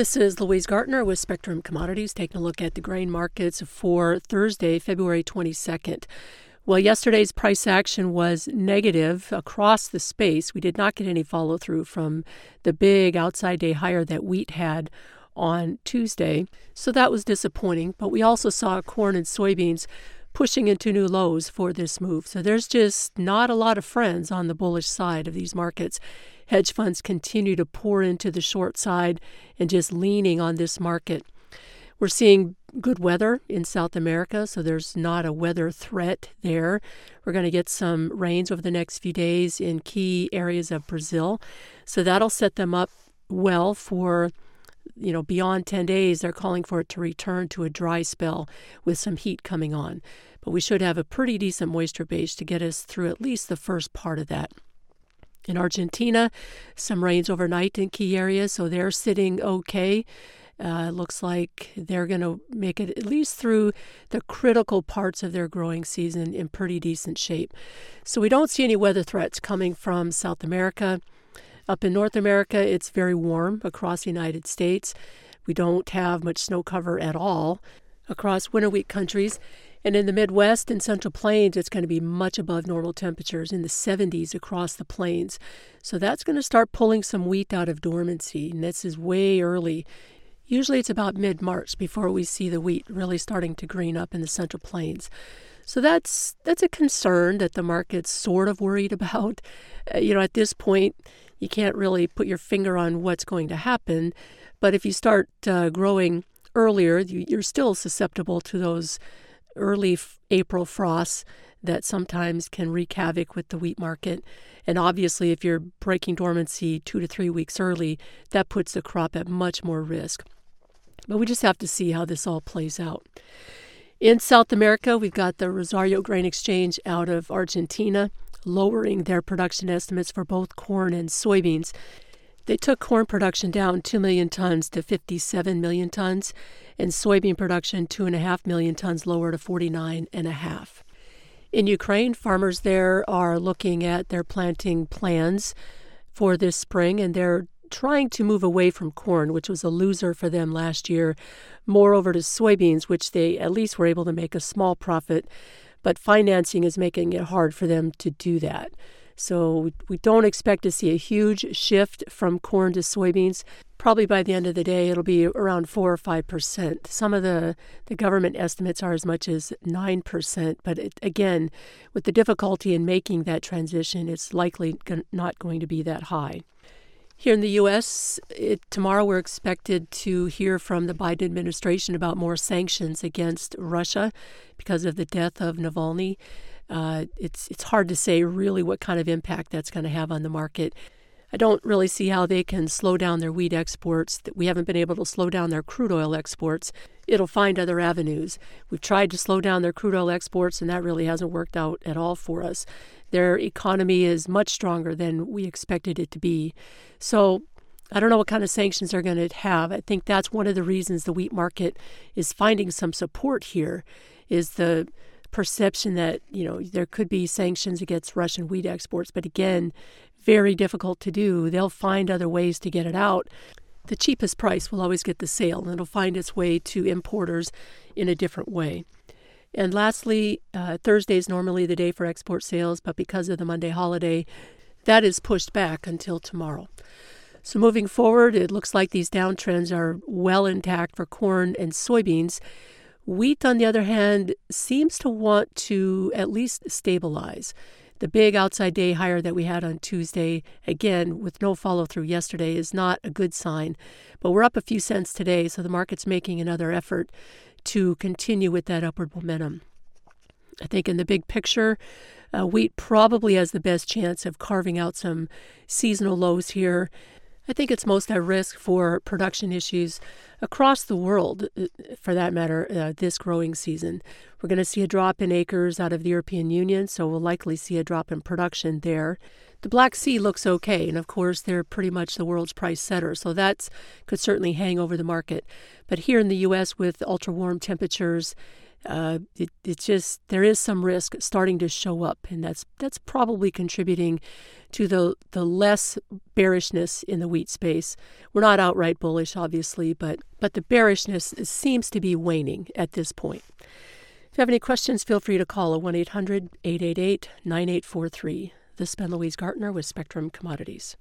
This is Louise Gartner with Spectrum Commodities taking a look at the grain markets for Thursday, February 22nd. Well, yesterday's price action was negative across the space. We did not get any follow through from the big outside day higher that wheat had on Tuesday. So that was disappointing. But we also saw corn and soybeans pushing into new lows for this move. So there's just not a lot of friends on the bullish side of these markets. Hedge funds continue to pour into the short side and just leaning on this market. We're seeing good weather in South America, so there's not a weather threat there. We're going to get some rains over the next few days in key areas of Brazil. So that'll set them up well for you know, beyond 10 days, they're calling for it to return to a dry spell with some heat coming on. But we should have a pretty decent moisture base to get us through at least the first part of that. In Argentina, some rains overnight in key areas, so they're sitting okay. Uh, looks like they're going to make it at least through the critical parts of their growing season in pretty decent shape. So we don't see any weather threats coming from South America. Up in North America, it's very warm across the United States. We don't have much snow cover at all across winter wheat countries. And in the Midwest and Central Plains, it's going to be much above normal temperatures in the 70s across the plains. So that's going to start pulling some wheat out of dormancy. And this is way early. Usually it's about mid March before we see the wheat really starting to green up in the Central Plains. So that's that's a concern that the market's sort of worried about. Uh, you know, at this point, you can't really put your finger on what's going to happen. But if you start uh, growing earlier, you, are still susceptible to those early April frosts that sometimes can wreak havoc with the wheat market. And obviously, if you're breaking dormancy two to three weeks early, that puts the crop at much more risk. But we just have to see how this all plays out. In South America, we've got the Rosario Grain Exchange out of Argentina lowering their production estimates for both corn and soybeans. They took corn production down 2 million tons to 57 million tons, and soybean production 2.5 million tons lower to 49.5. In Ukraine, farmers there are looking at their planting plans for this spring, and they're trying to move away from corn, which was a loser for them last year, more over to soybeans, which they at least were able to make a small profit but financing is making it hard for them to do that. So we don't expect to see a huge shift from corn to soybeans. Probably by the end of the day, it'll be around 4 or 5%. Some of the, the government estimates are as much as 9%. But it, again, with the difficulty in making that transition, it's likely not going to be that high. Here in the U.S., it, tomorrow we're expected to hear from the Biden administration about more sanctions against Russia because of the death of Navalny. Uh, it's it's hard to say really what kind of impact that's going to have on the market. I don't really see how they can slow down their wheat exports. That we haven't been able to slow down their crude oil exports. It'll find other avenues. We've tried to slow down their crude oil exports, and that really hasn't worked out at all for us. Their economy is much stronger than we expected it to be. So I don't know what kind of sanctions they're going to have. I think that's one of the reasons the wheat market is finding some support here is the perception that, you know, there could be sanctions against Russian wheat exports, but again, very difficult to do. They'll find other ways to get it out. The cheapest price will always get the sale, and it'll find its way to importers in a different way. And lastly, uh, Thursday is normally the day for export sales, but because of the Monday holiday, that is pushed back until tomorrow. So moving forward, it looks like these downtrends are well intact for corn and soybeans. Wheat, on the other hand, seems to want to at least stabilize. The big outside day higher that we had on Tuesday, again, with no follow through yesterday, is not a good sign. But we're up a few cents today, so the market's making another effort to continue with that upward momentum. I think in the big picture, uh, wheat probably has the best chance of carving out some seasonal lows here. I think it's most at risk for production issues across the world, uh, for that matter, uh, this growing season. We're going to see a drop in acres out of the European Union, so we'll likely see a drop in production there. The Black Sea looks okay, and of course, they're pretty much the world's price setter, so that could certainly hang over the market. But here in the U.S., with ultra warm temperatures, uh, it, it just there is some risk starting to show up, and that's that's probably contributing to the the less bearishness in the wheat space. We're not outright bullish, obviously, but but the bearishness seems to be waning at this point. If you have any questions, feel free to call at 1 800 888 9843. This has been Louise Gartner with Spectrum Commodities.